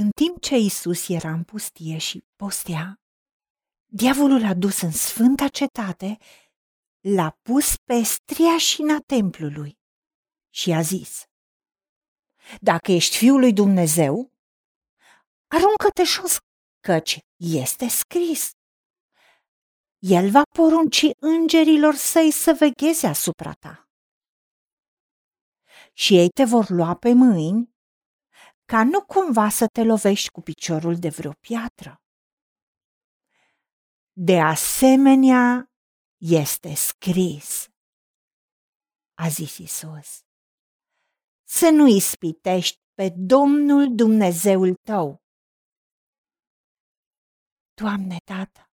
În timp ce Isus era în pustie și postea, diavolul a dus în sfânta cetate, l-a pus pe striașina templului și a zis, Dacă ești fiul lui Dumnezeu, aruncă-te jos, căci este scris. El va porunci îngerilor săi să vegheze asupra ta. Și ei te vor lua pe mâini ca nu cumva să te lovești cu piciorul de vreo piatră. De asemenea, este scris, a zis Isus, să nu ispitești pe Domnul Dumnezeul tău. Doamne, Tată,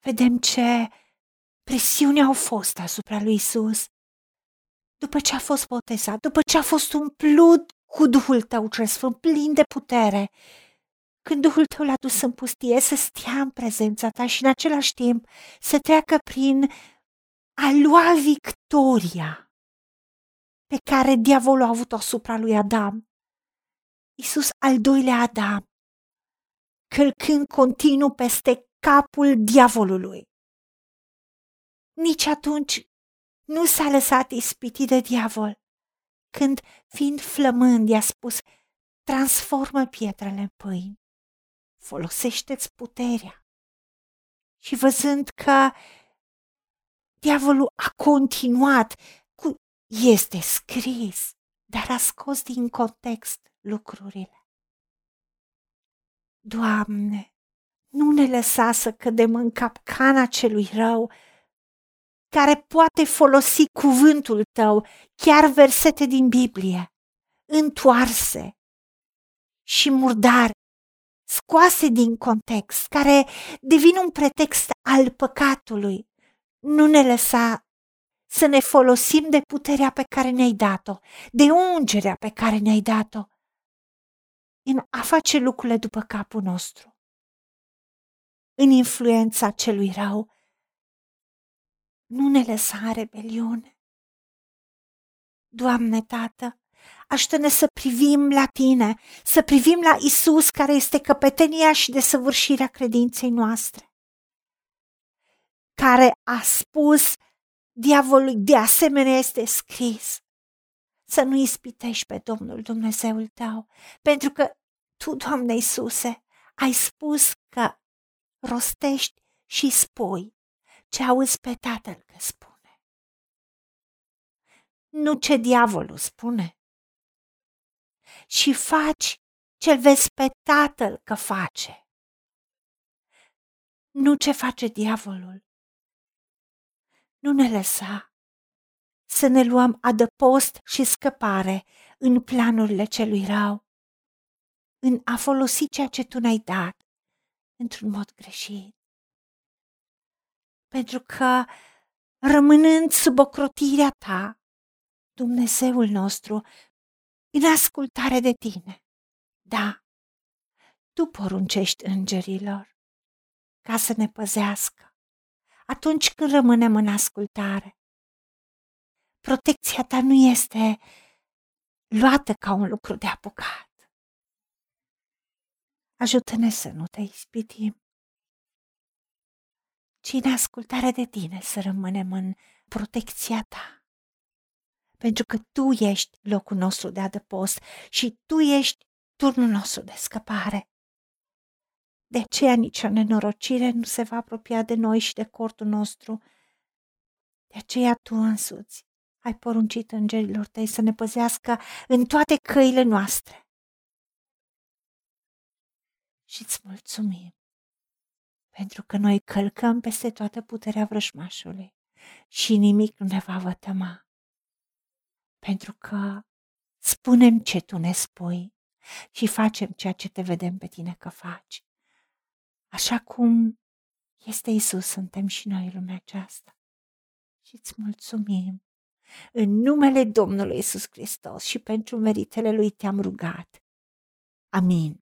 vedem ce presiuni au fost asupra lui Isus după ce a fost botezat, după ce a fost umplut cu Duhul tău cel sfânt, plin de putere, când Duhul tău l-a dus în pustie să stea în prezența ta și în același timp să treacă prin a lua victoria pe care diavolul a avut-o asupra lui Adam. Iisus al doilea Adam, călcând continuu peste capul diavolului. Nici atunci nu s-a lăsat ispitit de diavol, când, fiind flămând, i-a spus, transformă pietrele în pâini, folosește-ți puterea. Și văzând că diavolul a continuat cu este scris, dar a scos din context lucrurile. Doamne, nu ne lăsa să cădem în capcana celui rău, care poate folosi cuvântul tău, chiar versete din Biblie, întoarse și murdar, scoase din context, care devin un pretext al păcatului. Nu ne lăsa să ne folosim de puterea pe care ne-ai dat-o, de ungerea pe care ne-ai dat-o, în a face lucrurile după capul nostru, în influența celui rău, nu ne lăsa în rebeliune. Doamne, Tată, ajută-ne să privim la Tine, să privim la Isus, care este căpetenia și desăvârșirea credinței noastre, care a spus diavolului, de asemenea este scris, să nu ispitești pe Domnul Dumnezeul tău, pentru că Tu, Doamne Iisuse, ai spus că rostești și spui ce auzi pe tatăl că spune. Nu ce diavolul spune. Și faci ce vezi pe tatăl că face. Nu ce face diavolul. Nu ne lăsa să ne luăm adăpost și scăpare în planurile celui rău, în a folosi ceea ce tu ne-ai dat într-un mod greșit pentru că, rămânând sub ocrotirea ta, Dumnezeul nostru, în ascultare de tine, da, tu poruncești îngerilor ca să ne păzească atunci când rămânem în ascultare. Protecția ta nu este luată ca un lucru de apucat. Ajută-ne să nu te ispitim ci în ascultare de tine să rămânem în protecția ta. Pentru că tu ești locul nostru de adăpost și tu ești turnul nostru de scăpare. De aceea nicio nenorocire nu se va apropia de noi și de cortul nostru. De aceea tu însuți ai poruncit îngerilor tăi să ne păzească în toate căile noastre. Și îți mulțumim pentru că noi călcăm peste toată puterea vrăjmașului și nimic nu ne va vătăma. Pentru că spunem ce tu ne spui și facem ceea ce te vedem pe tine că faci. Așa cum este Isus, suntem și noi în lumea aceasta. Și îți mulțumim. În numele Domnului Isus Hristos și pentru meritele Lui te-am rugat. Amin.